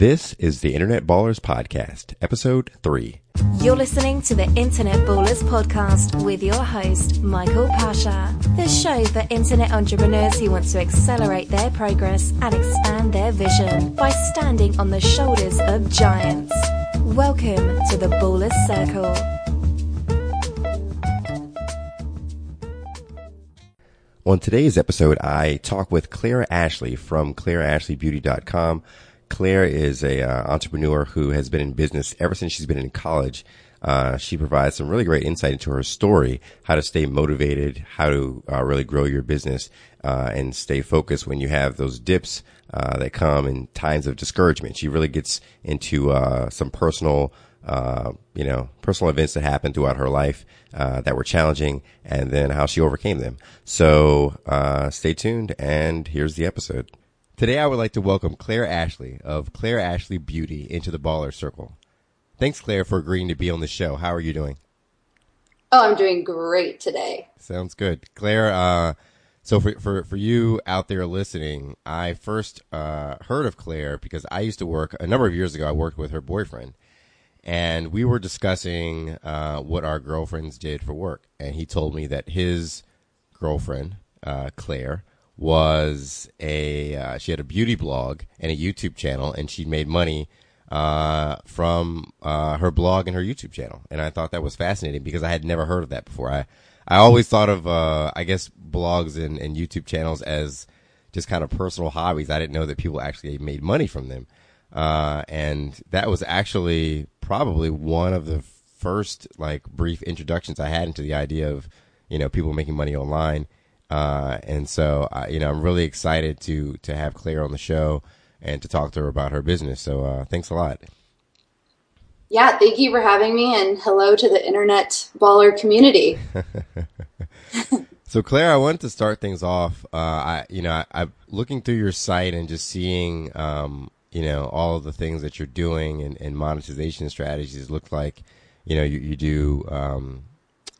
This is the Internet Ballers Podcast, Episode 3. You're listening to the Internet Ballers Podcast with your host, Michael Pasha. The show for internet entrepreneurs who want to accelerate their progress and expand their vision by standing on the shoulders of giants. Welcome to the Ballers Circle. On today's episode, I talk with Claire Ashley from ClaireAshleyBeauty.com. Claire is a uh, entrepreneur who has been in business ever since she's been in college. Uh, she provides some really great insight into her story, how to stay motivated, how to uh, really grow your business, uh, and stay focused when you have those dips uh, that come in times of discouragement. She really gets into uh, some personal, you know, personal events that happened throughout her life that were challenging, and then how she overcame them. So stay tuned, and here's the episode. Today, I would like to welcome Claire Ashley of Claire Ashley Beauty into the Baller Circle. Thanks, Claire, for agreeing to be on the show. How are you doing? Oh, I'm doing great today. Sounds good, Claire. Uh, so for, for for you out there listening, I first uh, heard of Claire because I used to work a number of years ago. I worked with her boyfriend, and we were discussing uh, what our girlfriends did for work, and he told me that his girlfriend, uh, Claire, was a uh, she had a beauty blog and a YouTube channel, and she made money uh, from uh, her blog and her YouTube channel. And I thought that was fascinating because I had never heard of that before. I I always thought of uh, I guess blogs and, and YouTube channels as just kind of personal hobbies. I didn't know that people actually made money from them. Uh, and that was actually probably one of the first like brief introductions I had into the idea of you know people making money online uh, and so, uh, you know, I'm really excited to to have Claire on the show and to talk to her about her business. So, uh, thanks a lot. Yeah, thank you for having me, and hello to the internet baller community. so, Claire, I wanted to start things off. Uh, I, you know, I, am looking through your site and just seeing, um, you know, all of the things that you're doing and, and monetization strategies. Look like, you know, you, you do um,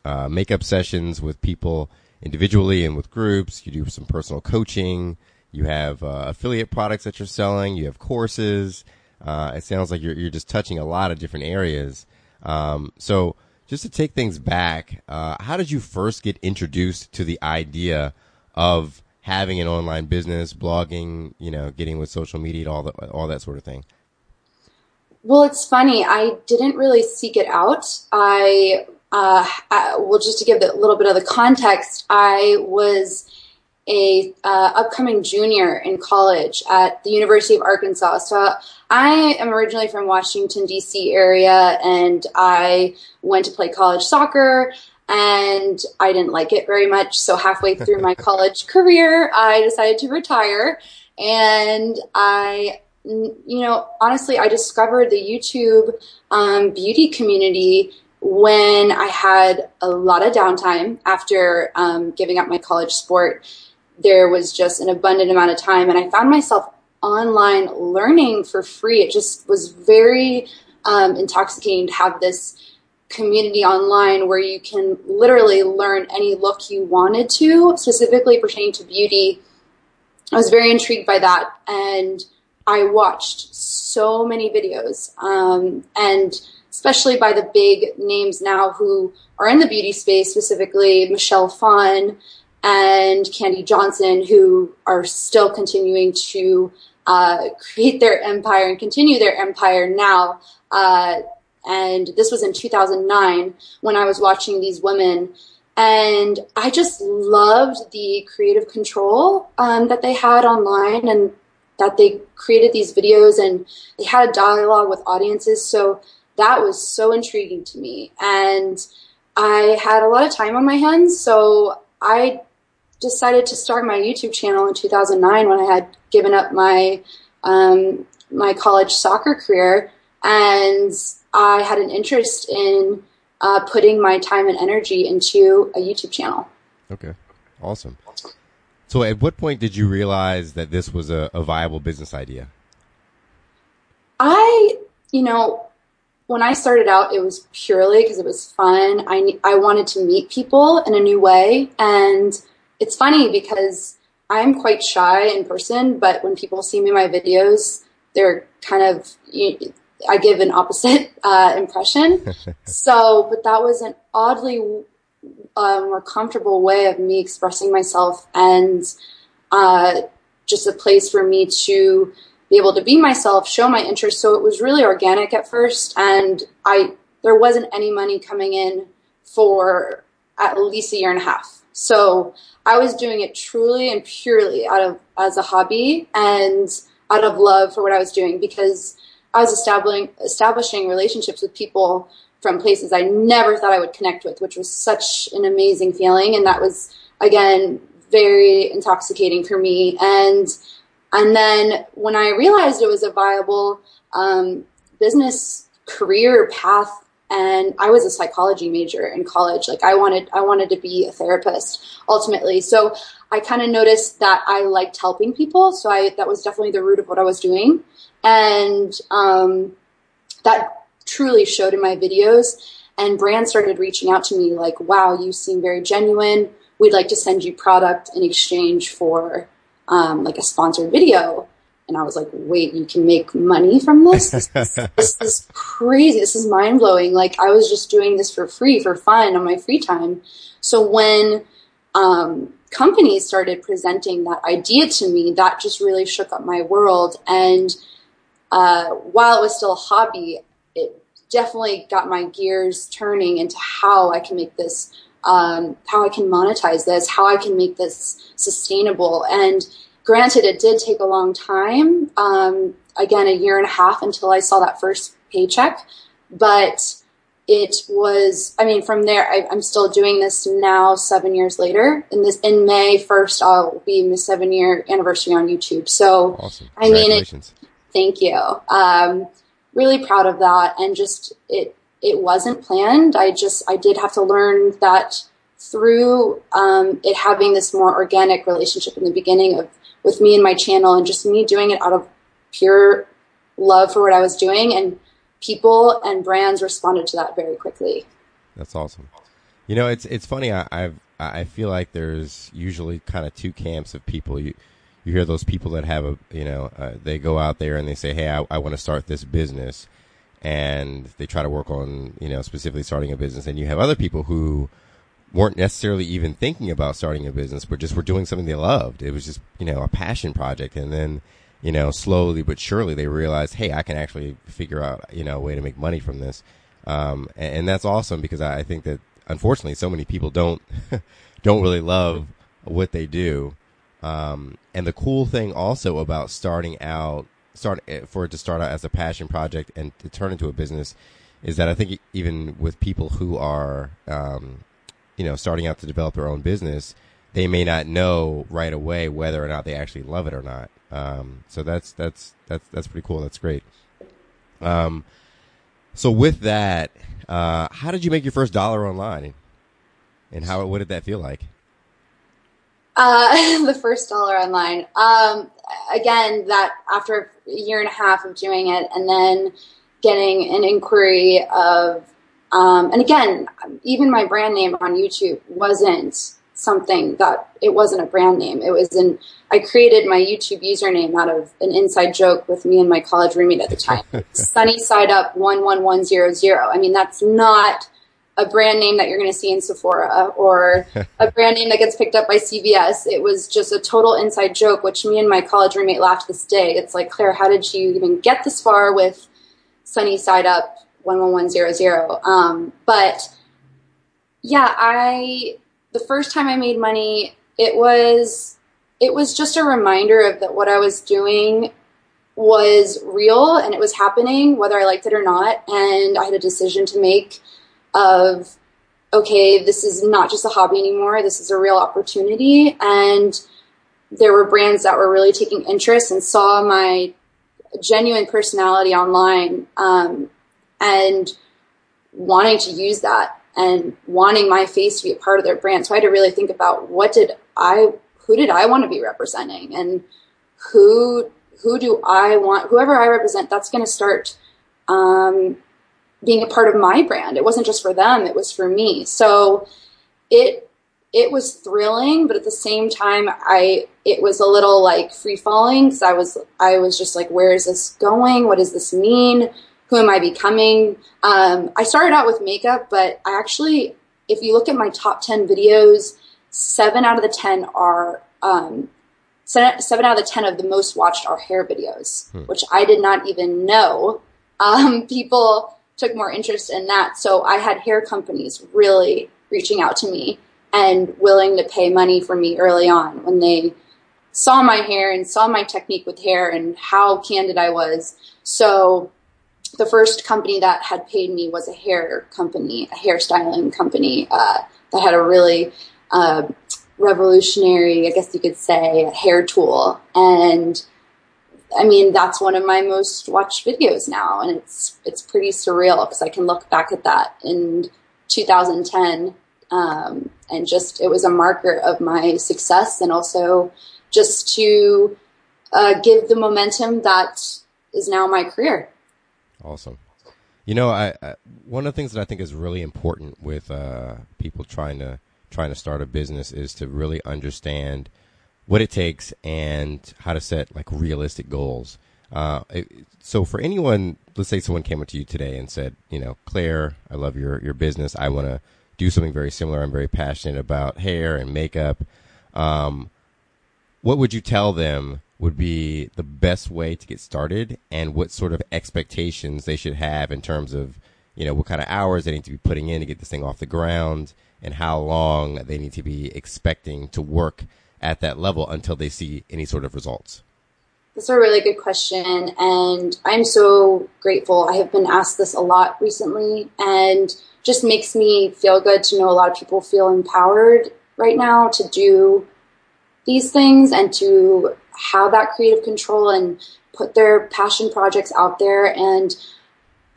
uh, makeup sessions with people individually and with groups. You do some personal coaching. You have uh, affiliate products that you're selling. You have courses. Uh, it sounds like you're you're just touching a lot of different areas. Um, so just to take things back, uh, how did you first get introduced to the idea of having an online business, blogging, you know, getting with social media, all that all that sort of thing? Well, it's funny. I didn't really seek it out. I uh, I, well, just to give a little bit of the context, I was a uh, upcoming junior in college at the University of Arkansas. So I am originally from Washington D.C. area, and I went to play college soccer. And I didn't like it very much. So halfway through my college career, I decided to retire. And I, you know, honestly, I discovered the YouTube um, beauty community when I had a lot of downtime after um, giving up my college sport, there was just an abundant amount of time, and I found myself online learning for free. It just was very um, intoxicating to have this community online where you can literally learn any look you wanted to, specifically pertaining to beauty. I was very intrigued by that, and I watched so many videos, um, and especially by the big names now who are in the beauty space, specifically Michelle Phan and Kandee Johnson, who are still continuing to uh, create their empire and continue their empire now. Uh, and this was in 2009 when I was watching these women. And I just loved the creative control um, that they had online and that they created these videos and they had a dialogue with audiences. So that was so intriguing to me. And I had a lot of time on my hands, so I decided to start my YouTube channel in 2009 when I had given up my um, my college soccer career, and I had an interest in uh, putting my time and energy into a YouTube channel. Okay, awesome. So, at what point did you realize that this was a, a viable business idea? I, you know, when I started out, it was purely because it was fun. I, I wanted to meet people in a new way. And it's funny because I'm quite shy in person, but when people see me in my videos, they're kind of I give an opposite uh, impression. so, but that was an oddly uh, more comfortable way of me expressing myself and uh, just a place for me to be able to be myself, show my interest. So it was really organic at first, and I there wasn't any money coming in for at least a year and a half. So I was doing it truly and purely out of as a hobby and out of love for what I was doing because I was establishing establishing relationships with people from places I never thought I would connect with, which was such an amazing feeling, and that was again very intoxicating for me. And and then when I realized it was a viable um, business career path, and I was a psychology major in college, like I wanted I wanted to be a therapist ultimately. So I kind of noticed that I liked helping people, so I that was definitely the root of what I was doing and um, that truly showed in my videos. And brands started reaching out to me like, "Wow, you seem very genuine. We'd like to send you product in exchange for um, like a sponsored video." And I was like, "Wait, you can make money from this? This, is, this is crazy. This is mind blowing. Like I was just doing this for free, for fun, on my free time." So when um, companies started presenting that idea to me, that just really shook up my world and uh, while it was still a hobby, it definitely got my gears turning into how I can make this, um, how I can monetize this, how I can make this sustainable. And granted, it did take a long time. Um, again, a year and a half until I saw that first paycheck, but it was i mean from there I, am still doing this now seven years later in this in may 1st i'll be my seven year anniversary on youtube so awesome. i mean it, Thank you. Um, really proud of that, and just it it wasn't planned. I just I did have to learn that through um, it having this more organic relationship in the beginning of with me and my channel, and just me doing it out of pure love for what I was doing, and people and brands responded to that very quickly. That's awesome. You know, it's it's funny. I, I've I feel like there's usually kind of two camps of people. You you hear those people that have a you know uh, they go out there and they say hey I, I want to start this business and they try to work on you know specifically starting a business. And you have other people who weren't necessarily even thinking about starting a business but just were doing something they loved. It was just you know a passion project. And then you know slowly but surely they realized hey I can actually figure out you know a way to make money from this. Um, and, and that's awesome because I, I think that unfortunately so many people don't don't really love what they do. Um, and the cool thing also about starting out, start eh, for it to start out as a passion project and to turn into a business, is that I think even with people who are, um, you know, starting out to develop their own business, they may not know right away whether or not they actually love it or not. Um, so that's that's that's that's pretty cool. That's great. Um, so with that, uh, how did you make your first dollar online, and how what did that feel like? Uh, the first dollar online. Um, again, that after a year and a half of doing it, and then getting an inquiry of, um, and again, even my brand name on YouTube wasn't something that it wasn't a brand name. It was an I created my YouTube username out of an inside joke with me and my college roommate at the time. Sunny side up one one one zero zero. I mean, that's not a brand name that you're going to see in Sephora or a brand name that gets picked up by CVS. It was just a total inside joke, which me and my college roommate laughed this day. It's like, Claire, how did you even get this far with Sunny Side Up 11100? Um, but yeah, I, the first time I made money, it was, it was just a reminder of that what I was doing was real and it was happening, whether I liked it or not. And I had a decision to make of okay, this is not just a hobby anymore. This is a real opportunity. And there were brands that were really taking interest and saw my genuine personality online um, and wanting to use that and wanting my face to be a part of their brand. So I had to really think about what did I, who did I want to be representing and who, who do I want, whoever I represent, that's going to start um, being a part of my brand. It wasn't just for them, it was for me. So it it was thrilling, but at the same time, I it was a little like free falling because I was I was just like, where is this going? What does this mean? Who am I becoming? Um, I started out with makeup, but I actually, if you look at my top ten videos, seven out of the ten are um, seven out of the ten of the most watched are hair videos, hmm. which I did not even know. Um, people took more interest in that, so I had hair companies really reaching out to me and willing to pay money for me early on when they saw my hair and saw my technique with hair and how candid I was. So the first company that had paid me was a hair company, a hairstyling company uh, that had a really uh, revolutionary, I guess you could say, hair tool. And I mean, that's one of my most watched videos now, and it's it's pretty surreal because I can look back at that in 2010 um, and just it was a marker of my success and also just to uh, give the momentum that is now my career. Awesome. You know, I, I, one of the things that I think is really important with uh, people trying to trying to start a business is to really understand what it takes and how to set like realistic goals. Uh, so for anyone, let's say someone came up to you today and said, you know, Claire, I love your your business. I want to do something very similar. I'm very passionate about hair and makeup. Um, what would you tell them would be the best way to get started and what sort of expectations they should have in terms of, you know, what kind of hours they need to be putting in to get this thing off the ground and how long they need to be expecting to work at that level until they see any sort of results? That's a really good question. And I'm so grateful. I have been asked this a lot recently. And just makes me feel good to know a lot of people feel empowered right now to do these things and to have that creative control and put their passion projects out there. And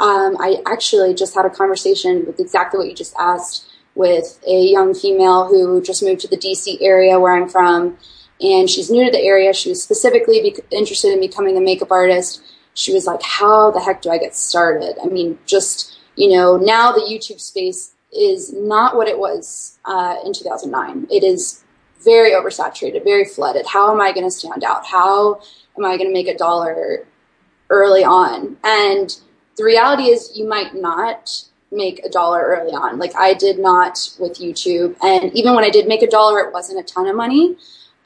um, I actually just had a conversation with exactly what you just asked with a young female who just moved to the DC area where I'm from. And she's new to the area. She was specifically interested in becoming a makeup artist. She was like, How the heck do I get started? I mean, just you know, now the YouTube space is not what it was uh, in 2009. It is very oversaturated, very flooded. How am I going to stand out? How am I going to make a dollar early on? And the reality is, you might not make a dollar early on. Like I did not with YouTube. And even when I did make a dollar, it wasn't a ton of money.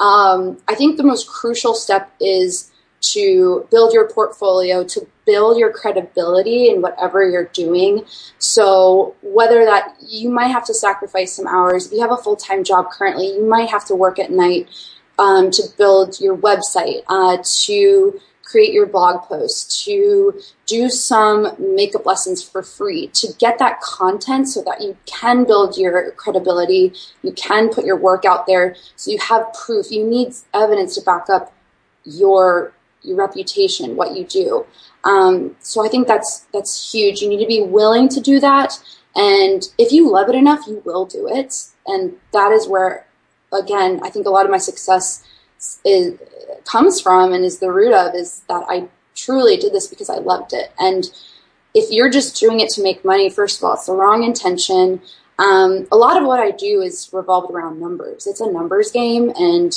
Um, I think the most crucial step is to build your portfolio, to build your credibility in whatever you're doing. So, whether that you might have to sacrifice some hours, if you have a full time job currently, you might have to work at night um, to build your website, uh, to create your blog post, to do some makeup lessons for free, to get that content so that you can build your credibility, you can put your work out there, so you have proof. You need evidence to back up your your reputation, what you do. Um, so I think that's that's huge. You need to be willing to do that, and if you love it enough, you will do it. And that is where, again, I think a lot of my success is, comes from, and is the root of is that I truly did this because I loved it. And if you're just doing it to make money, first of all, it's the wrong intention. Um, a lot of what I do is revolved around numbers. It's a numbers game, and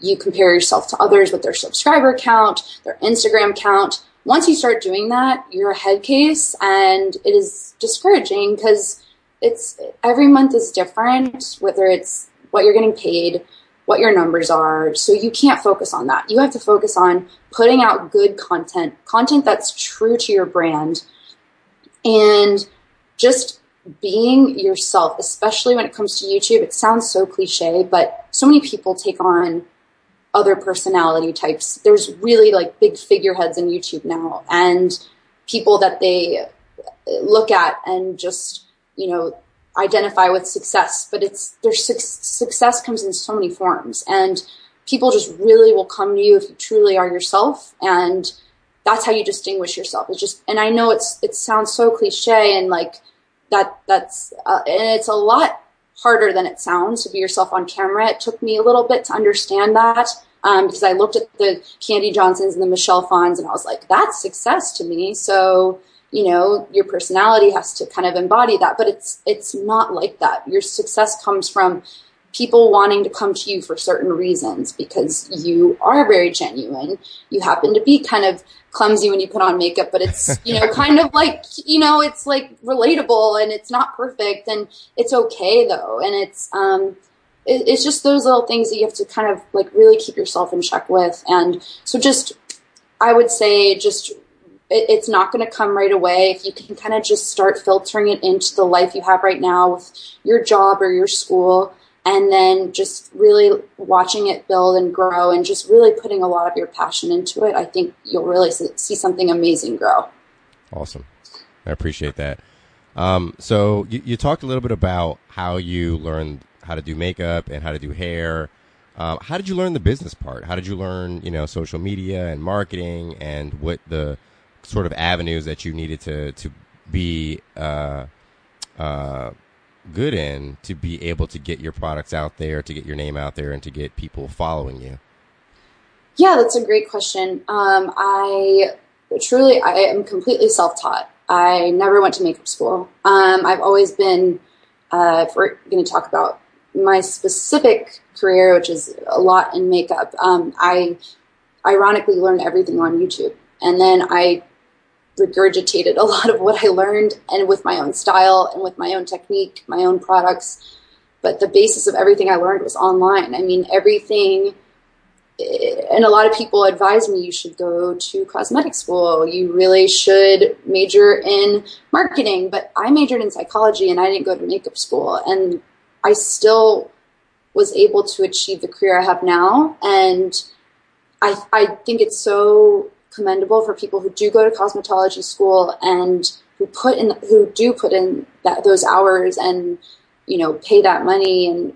you compare yourself to others with their subscriber count, their Instagram count. Once you start doing that, you're a head case and it is discouraging because it's every month is different, whether it's what you're getting paid, what your numbers are. So you can't focus on that. You have to focus on putting out good content, content that's true to your brand, and just being yourself, especially when it comes to YouTube. It sounds so cliche, but so many people take on other personality types. There's really like big figureheads in YouTube now and people that they look at and just, you know, identify with success, but it's their su- success comes in so many forms and people just really will come to you if you truly are yourself and that's how you distinguish yourself. It's just, and I know it's, it sounds so cliche and like that, that's, uh, and it's a lot harder than it sounds to be yourself on camera. It took me a little bit to understand that um, because I looked at the Kandee Johnsons and the Michelle Phans and I was like, that's success to me. So, you know, your personality has to kind of embody that, but it's, it's not like that. Your success comes from people wanting to come to you for certain reasons because you are very genuine. You happen to be kind of clumsy when you put on makeup, but it's, you know, kind of like, you know, it's like relatable and it's not perfect and it's okay though. And it's, um, it, it's just those little things that you have to kind of like really keep yourself in check with. And so just, I would say just it, it's not going to come right away. If you can kind of just start filtering it into the life you have right now with your job or your school, and then just really watching it build and grow and just really putting a lot of your passion into it, I think you'll really see something amazing grow. Awesome. I appreciate that. Um, so you, you, talked a little bit about how you learned how to do makeup and how to do hair. Um, how did you learn the business part? How did you learn, you know, social media and marketing and what the sort of avenues that you needed to to be uh, uh, good in to be able to get your products out there, to get your name out there, and to get people following you? Yeah, that's a great question. Um, I truly, I am completely self-taught. I never went to makeup school. Um, I've always been, uh, if we're going to talk about my specific career, which is a lot in makeup, um, I ironically learned everything on YouTube. And then I regurgitated a lot of what I learned and with my own style and with my own technique, my own products. But the basis of everything I learned was online. I mean, everything, eh, and a lot of people advise me you should go to cosmetic school. You really should major in marketing. But I majored in psychology and I didn't go to makeup school. And I still was able to achieve the career I have now. And I, I think it's so commendable for people who do go to cosmetology school and who put in who do put in that those hours and you know pay that money and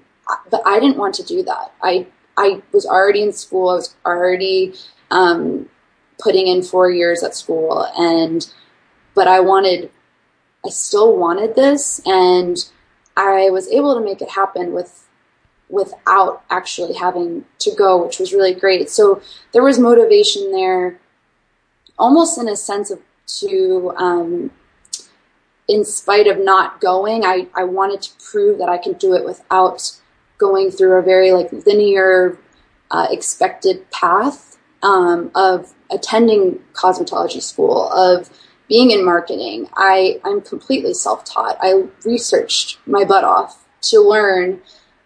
but I didn't want to do that. I I was already in school. I was already um, putting in four years at school, and but I wanted, I still wanted this, and I was able to make it happen with without actually having to go, which was really great. So there was motivation there almost in a sense of to um, in spite of not going I, I wanted to prove that i can do it without going through a very like linear uh, expected path um, of attending cosmetology school of being in marketing. I, i'm completely self-taught. I researched my butt off to learn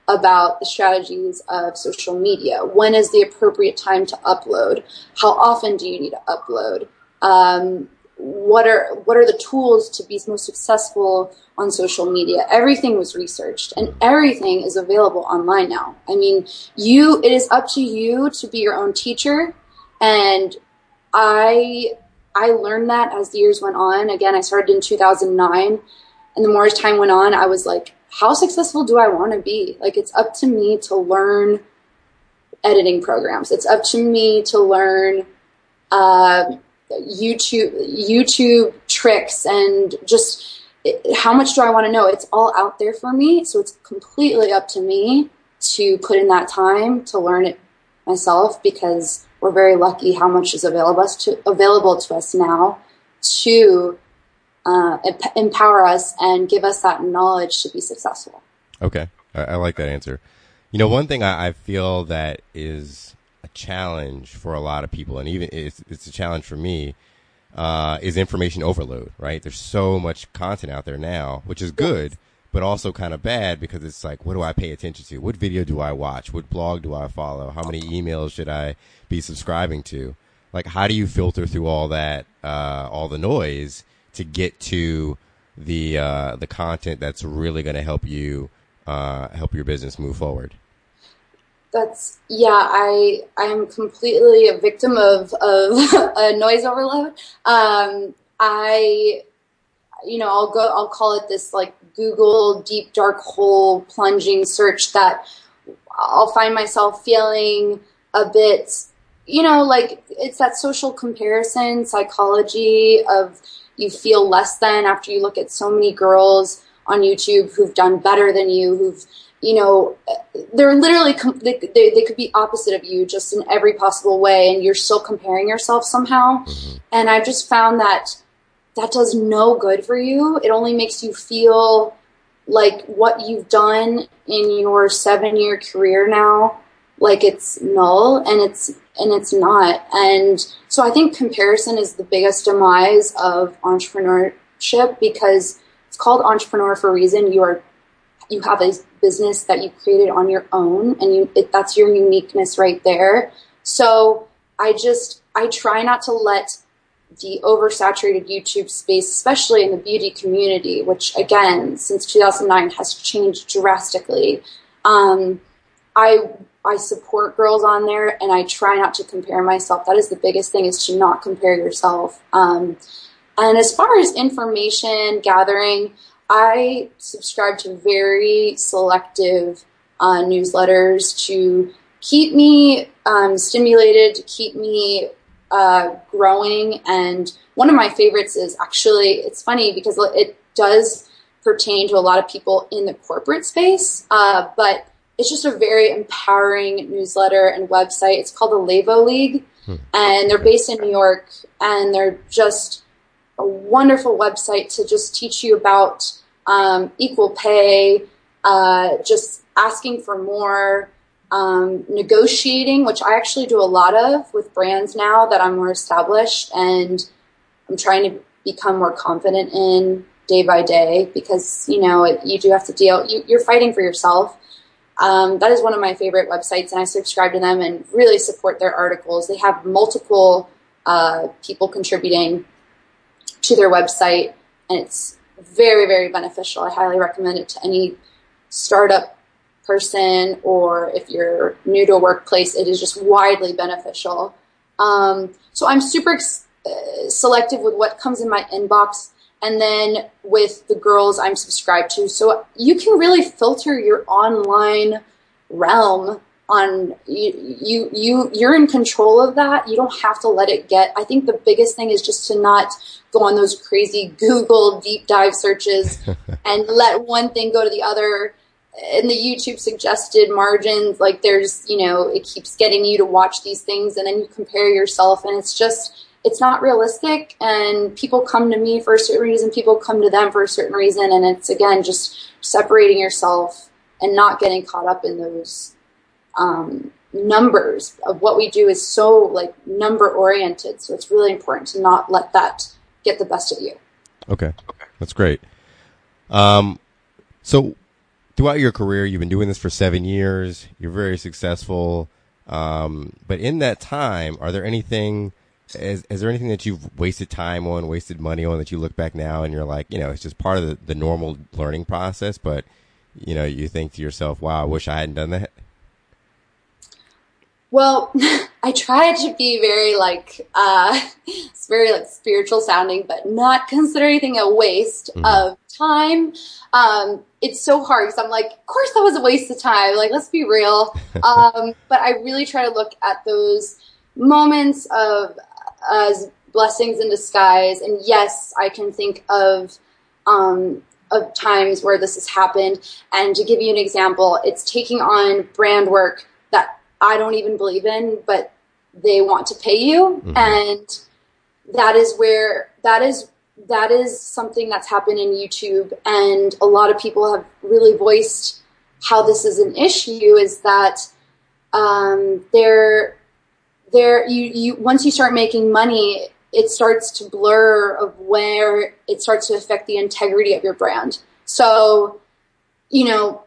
about the strategies of social media. When is the appropriate time to upload? How often do you need to upload? Um, what are what are the tools to be most successful on social media? Everything was researched, and everything is available online now. I mean, you it is up to you to be your own teacher, and I I learned that as the years went on. Again, I started in 2009, and the more time went on, I was like, how successful do I want to be? Like, it's up to me to learn editing programs. It's up to me to learn uh, YouTube YouTube tricks and just how much do I want to know? It's all out there for me, so it's completely up to me to put in that time to learn it myself because we're very lucky how much is available to available to us now to uh, empower us and give us that knowledge to be successful. Okay, I, I like that answer. You know, one thing I, I, feel that is a challenge for a lot of people, and even it's, it's a challenge for me, uh, is information overload. Right? There's so much content out there now, which is good. Yes. But also kind of bad because it's like, what do I pay attention to? What video do I watch? What blog do I follow? How many emails should I be subscribing to? Like, how do you filter through all that, uh, all the noise, to get to the uh, the content that's really going to help you uh, help your business move forward. That's yeah. I I'm completely a victim of of a noise overload. Um, I you know I'll go I'll call it this like Google deep dark hole plunging search that I'll find myself feeling a bit you know like it's that social comparison psychology of you feel less than after you look at so many girls on YouTube who've done better than you, who've, you know, they're literally, they, they, they, could be opposite of you just in every possible way, and you're still comparing yourself somehow. Mm-hmm. And I've just found that that does no good for you. It only makes you feel like what you've done in your seven year career now like it's null and it's and it's not. And so i think comparison is the biggest demise of entrepreneurship because it's called entrepreneur for a reason. You are you have a business that you created on your own and you it, that's your uniqueness right there. So i just i try not to let the oversaturated youtube space especially in the beauty community which again since 2009 has changed drastically um, i I support girls on there and I try not to compare myself. That is the biggest thing is to not compare yourself. Um, and as far as information gathering, I subscribe to very selective uh, newsletters to keep me um, stimulated, to keep me uh, growing. And one of my favorites is actually, it's funny because it does pertain to a lot of people in the corporate space, uh, but it's just a very empowering newsletter and website. It's called the Levo League, hmm. and they're based in New York, and they're just a wonderful website to just teach you about um, equal pay, uh, just asking for more, um, negotiating, which I actually do a lot of with brands now that I'm more established, and I'm trying to become more confident in day by day because you know you do have to deal. You, you're fighting for yourself um, that is one of my favorite websites, and I subscribe to them and really support their articles. They have multiple uh, people contributing to their website, and it's very, very beneficial. I highly recommend it to any startup person or if you're new to a workplace, it is just widely beneficial. Um, so I'm super ex- uh, selective with what comes in my inbox and then with the girls I'm subscribed to. So you can really filter your online realm on you, you you you're in control of that you don't have to let it get i think the biggest thing is just to not go on those crazy google deep dive searches and let one thing go to the other and the youtube suggested margins like there's you know it keeps getting you to watch these things and then you compare yourself and it's just it's not realistic and people come to me for a certain reason people come to them for a certain reason and it's again just separating yourself and not getting caught up in those um, numbers of what we do is so like number oriented so it's really important to not let that get the best of you. Okay. That's great. Um, so throughout your career you've been doing this for seven years. You're very successful. Um, but in that time are there anything is, is there anything that you've wasted time on, wasted money on that you look back now and you're like, you know, it's just part of the, the normal learning process, but you know, you think to yourself, wow, I wish I hadn't done that? Well, I try to be very like uh, it's very like spiritual sounding, but not consider anything a waste mm-hmm. of time. Um, it's so hard because I'm like, of course that was a waste of time. Like, let's be real. Um, but I really try to look at those moments of as blessings in disguise. And yes, I can think of um, of times where this has happened. And to give you an example, it's taking on brand work that I don't even believe in, but they want to pay you, mm-hmm. and that is where that is that is something that's happened in YouTube, and a lot of people have really voiced how this is an issue. Is that um, they're there you you once you start making money it starts to blur of where it starts to affect the integrity of your brand. So you know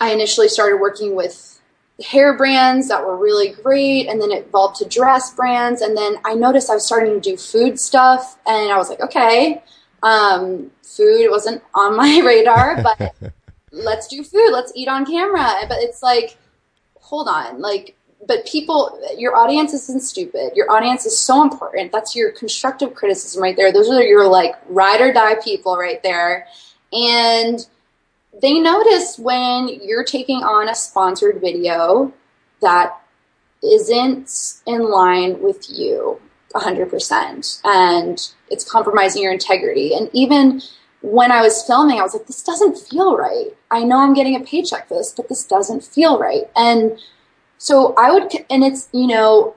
i initially started working with hair brands that were really great and then it evolved to dress brands and then i noticed i was starting to do food stuff and i was like okay um, food wasn't on my radar but let's do food let's eat on camera. But it's like hold on like but people, your audience isn't stupid. Your audience is so important. That's your constructive criticism right there. Those are your like ride or die people right there. And they notice when you're taking on a sponsored video that isn't in line with you 100% and it's compromising your integrity. And even when I was filming, I was like, this doesn't feel right. I know I'm getting a paycheck for this, but this doesn't feel right. And so I would, and it's, you know,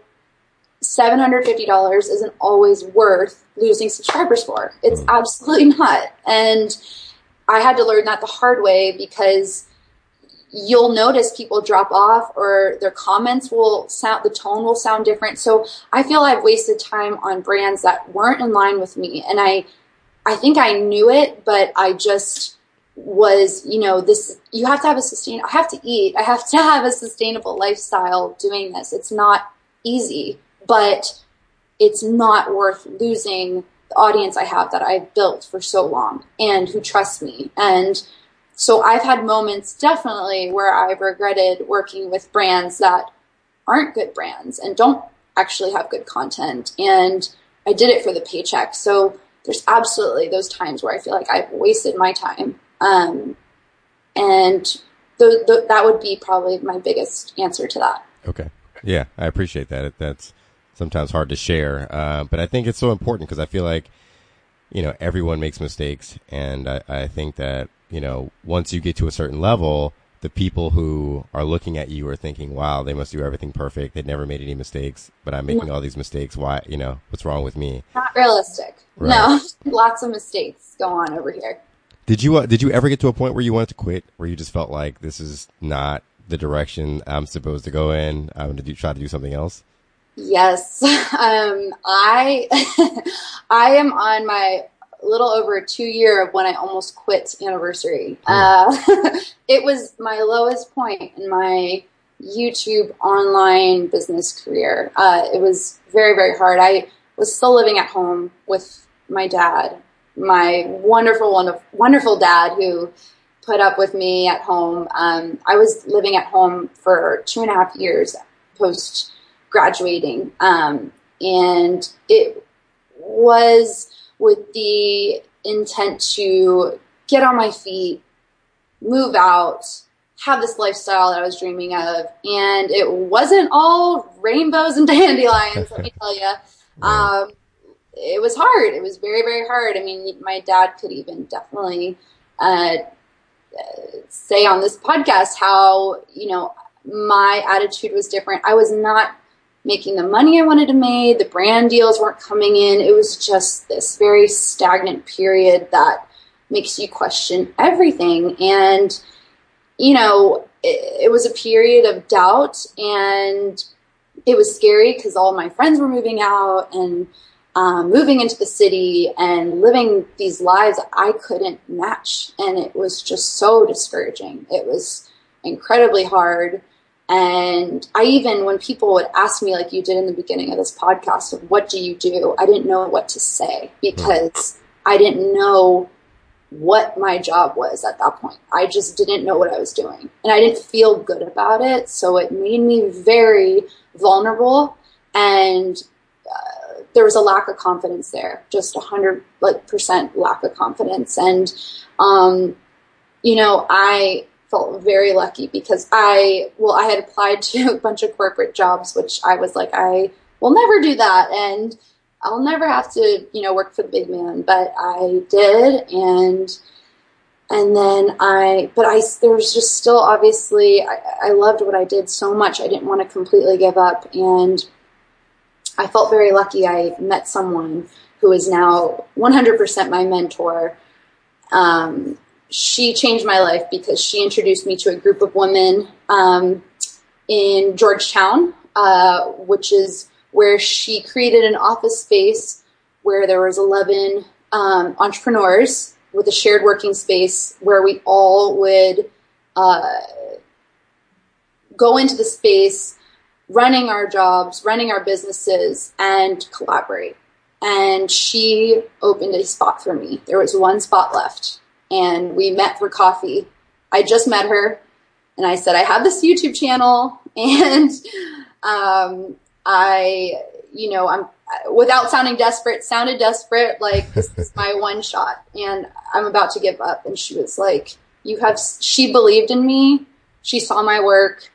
$750 isn't always worth losing subscribers for. It's mm. absolutely not. And I had to learn that the hard way because you'll notice people drop off or their comments will sound the tone will sound different so i feel i've wasted time on brands that weren't in line with me and i i think i knew it but i just was you know this you have to have a sustain i have to eat i have to have a sustainable lifestyle doing this it's not easy but it's not worth losing the audience i have that i've built for so long and who trust me and so I've had moments definitely where I've regretted working with brands that aren't good brands and don't actually have good content. And I did it for the paycheck. So there's absolutely those times where I feel like I've wasted my time. Um, and th- th- that would be probably my biggest answer to that. Okay. Yeah, I appreciate that. That's sometimes hard to share. Uh, but I think it's so important because I feel like, you know, everyone makes mistakes. And I, I think that you know, once you get to a certain level, the people who are looking at you are thinking, wow, they must do everything perfect. They never made any mistakes, but I'm making all these mistakes. Why, you know, what's wrong with me? Not realistic. Right. No, lots of mistakes go on over here. Did you, uh, did you ever get to a point where you wanted to quit, where you just felt like this is not the direction I'm supposed to go in? I'm going to do, try to do something else? Yes. Um, I, I am on my little over two year of when I almost quit anniversary. Uh, it was my lowest point in my YouTube online business career. Uh, it was very, very hard. I was still living at home with my dad, my wonderful, wonderful, dad who put up with me at home. Um, I was living at home for two and a half years post graduating. Um, and it was with the intent to get on my feet, move out, have this lifestyle that I was dreaming of. And it wasn't all rainbows and dandelions, let me tell you. Um, it was hard. It was very, very hard. I mean, my dad could even definitely uh, say on this podcast how, you know, my attitude was different. I was not making the money I wanted to make. The brand deals weren't coming in. It was just this very stagnant period that makes you question everything. And, you know, it, it was a period of doubt and it was scary because all my friends were moving out and um, moving into the city and living these lives I couldn't match. And it was just so discouraging. It was incredibly hard. And I even, when people would ask me, like you did in the beginning of this podcast, of what do you do? I didn't know what to say because I didn't know what my job was at that point. I just didn't know what I was doing. And I didn't feel good about it. So it made me very vulnerable. And there was a lack of confidence there, just a hundred like percent lack of confidence. And, um, you know, I, felt very lucky because I, well, I had applied to a bunch of corporate jobs, which I was like, I will never do that. And I'll never have to, you know, work for the big man, but I did. And, and then I, but I, there was just still obviously, I, I loved what I did so much. I didn't want to completely give up. And I felt very lucky. I met someone who is now 100% my mentor. Um, she changed my life because she introduced me to a group of women um, in Georgetown, uh, which is where she created an office space where there was 11 um, entrepreneurs with a shared working space where we all would uh, go into the space running our jobs, running our businesses, and collaborate. And she opened a spot for me. There was one spot left and we met for coffee. I just met her and I said, I have this YouTube channel and, um, I, you know, I'm without sounding desperate, sounded desperate. Like this is my one shot and I'm about to give up. And she was like, you have, she believed in me. She saw my work.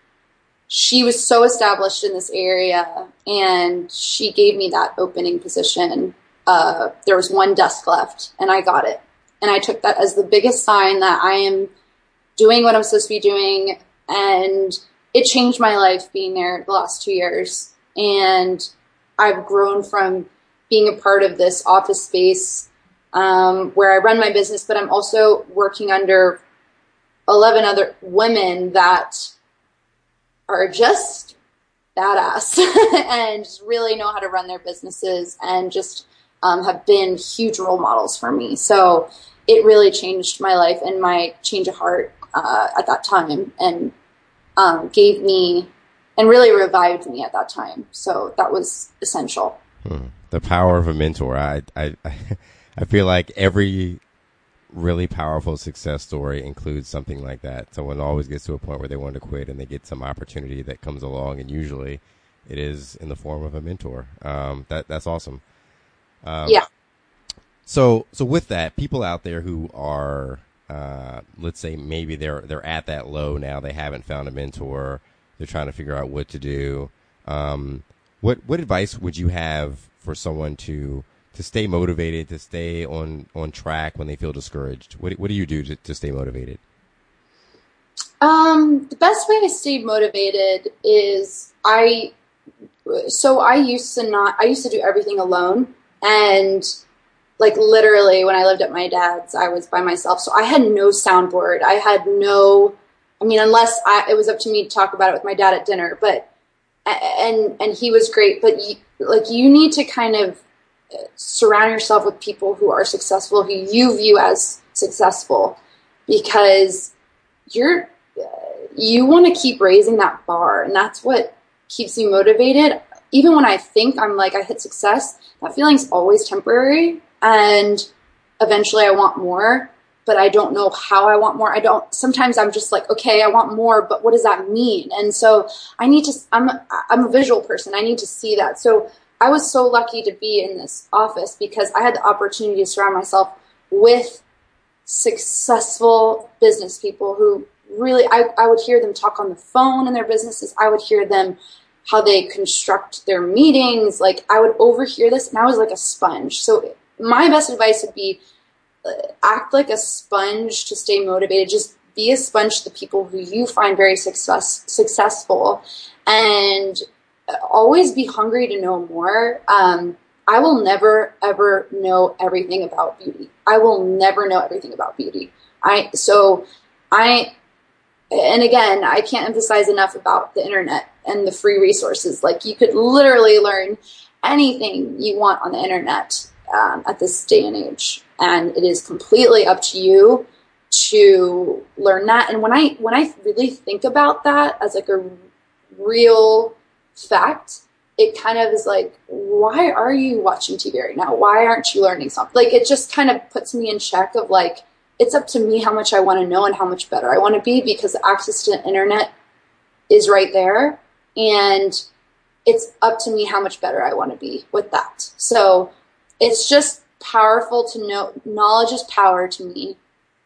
She was so established in this area and she gave me that opening position. Uh, there was one desk left and I got it. And I took that as the biggest sign that I am doing what I'm supposed to be doing. And it changed my life being there the last two years. And I've grown from being a part of this office space um, where I run my business, but I'm also working under 11 other women that are just badass and just really know how to run their businesses and just um, have been huge role models for me. So it really changed my life and my change of heart uh, at that time and um, gave me and really revived me at that time. So that was essential. Hmm. The power of a mentor. I, I, I feel like every really powerful success story includes something like that. Someone always gets to a point where they want to quit and they get some opportunity that comes along, and usually it is in the form of a mentor. Um, that that's awesome. Um, yeah. So so with that, people out there who are uh, let's say maybe they're they're at that low now, they haven't found a mentor, they're trying to figure out what to do. Um, what what advice would you have for someone to to stay motivated, to stay on on track when they feel discouraged? What what do you do to, to stay motivated? Um, the best way to stay motivated is I. So I used to not. I used to do everything alone, and like literally when I lived at my dad's, I was by myself. So I had no soundboard. I had no. I mean, unless I, it was up to me to talk about it with my dad at dinner, but and and he was great. But you, like you need to kind of surround yourself with people who are successful, who you view as successful, because you're you want to keep raising that bar, and that's what keeps you motivated. Even when I think I'm like I hit success, that feeling's always temporary, and eventually I want more, but I don't know how I want more. I don't. Sometimes I'm just like, okay, I want more, but what does that mean? And so I need to. I'm I'm a visual person. I need to see that. So I was so lucky to be in this office because I had the opportunity to surround myself with successful business people who really, I, I would hear them talk on the phone in their businesses. I would hear them how they construct their meetings. Like I would overhear this and I was like a sponge. So my best advice would be uh, act like a sponge to stay motivated. Just be a sponge to the people who you find very success, successful and always be hungry to know more. Um, I will never ever know everything about beauty. I will never know everything about beauty. I so I and again, I can't emphasize enough about the internet and the free resources. Like you could literally learn anything you want on the internet um, at this day and age, and it is completely up to you to learn that. And when I when I really think about that as like a real fact, it kind of is like, why are you watching TV right now? Why aren't you learning something? Like, it just kind of puts me in check of like, it's up to me how much I want to know and how much better I want to be because access to the internet is right there. And it's up to me how much better I want to be with that. So it's just powerful to know knowledge is power to me.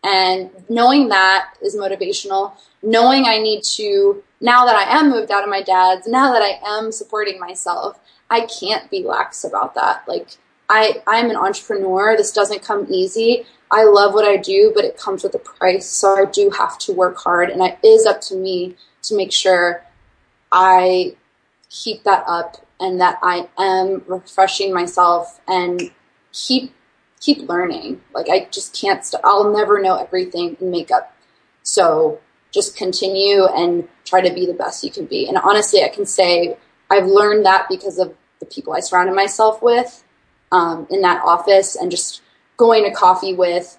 And knowing that is motivational. Knowing I need to now that I am moved out of my dad's, now that I am supporting myself, I can't be lax about that. Like I, I'm an entrepreneur. This doesn't come easy. I love what I do, but it comes with a price. So I do have to work hard and it is up to me to make sure I keep that up and that I am refreshing myself and keep keep learning. Like I just can't st- I'll never know everything in makeup. So just continue and try to be the best you can be. And honestly, I can say I've learned that because of the people I surrounded myself with um, in that office and just going to coffee with.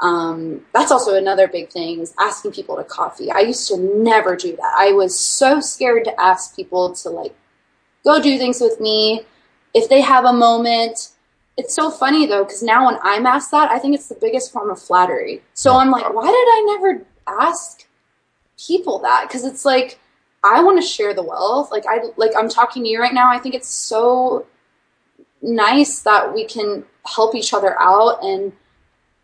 Um, that's also another big thing is asking people to coffee. I used to never do that. I was so scared to ask people to like go do things with me if they have a moment. It's so funny though because now when I'm asked that, I think it's the biggest form of flattery. So I'm like, why did I never ask people that because it's like I want to share the wealth. Like I like I'm talking to you right now. I think it's so nice that we can help each other out and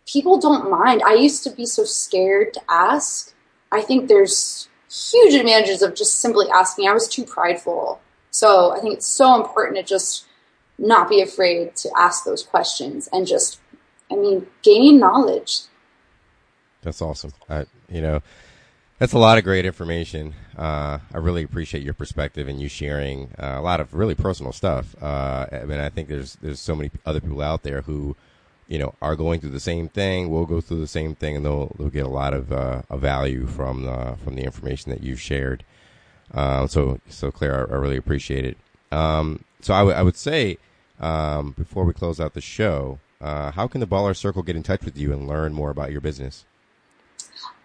people don't mind. I used to be so scared to ask. I think there's huge advantages of just simply asking. I was too prideful. So I think it's so important to just not be afraid to ask those questions and just I mean gain knowledge. That's awesome. I, you know, that's a lot of great information. Uh, I really appreciate your perspective and you sharing uh, a lot of really personal stuff. Uh, I mean, I think there's there's so many other people out there who you know, are going through the same thing, will go through the same thing, and they'll they'll get a lot of, uh, of value from the from the information that you've shared. Uh, so so Claire, I, I really appreciate it. Um, so I, w- I would say um, before we close out the show, uh, how can the Baller Circle get in touch with you and learn more about your business?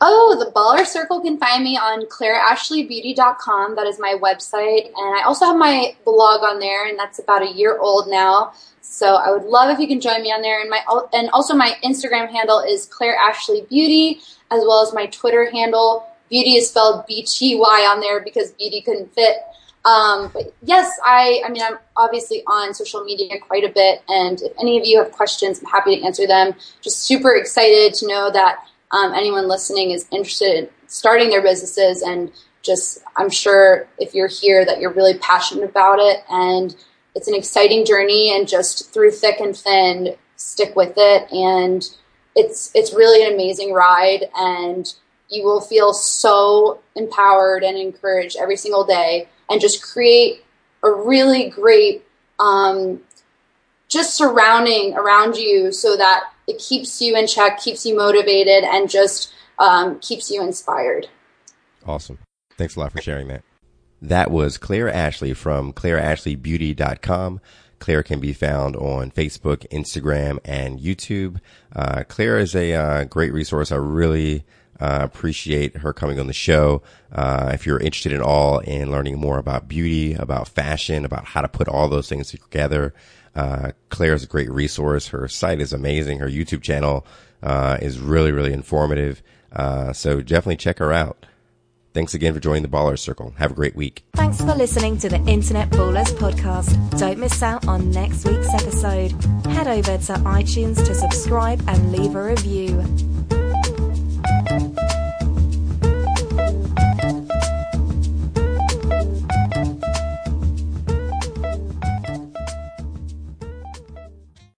Oh, the Baller Circle can find me on claireashleybeauty.com. That is my website. And I also have my blog on there, and that's about a year old now. So I would love if you can join me on there. And my and also my Instagram handle is Claire Ashley Beauty, as well as my Twitter handle. Beauty is spelled B T Y on there because beauty couldn't fit. Um, but yes, I, I mean, I'm obviously on social media quite a bit, and if any of you have questions, I'm happy to answer them. Just super excited to know that um, anyone listening is interested in starting their businesses, and just I'm sure if you're here that you're really passionate about it, and it's an exciting journey, and just through thick and thin, stick with it, and it's it's really an amazing ride, and you will feel so empowered and encouraged every single day and just create a really great um, just surrounding around you so that it keeps you in check, keeps you motivated, and just um, keeps you inspired. Awesome. Thanks a lot for sharing that. That was Claire Ashley from ClaireAshleyBeauty.com. Claire can be found on Facebook, Instagram, and YouTube. Uh, Claire is a uh, great resource. I really uh, appreciate her coming on the show. Uh, if you're interested at all in learning more about beauty, about fashion, about how to put all those things together, uh, Claire is a great resource. Her site is amazing. Her YouTube channel uh, is really, really informative. Uh, so definitely check her out. Thanks again for joining the Baller Circle. Have a great week. Thanks for listening to the Internet Ballers podcast. Don't miss out on next week's episode. Head over to iTunes to subscribe and leave a review.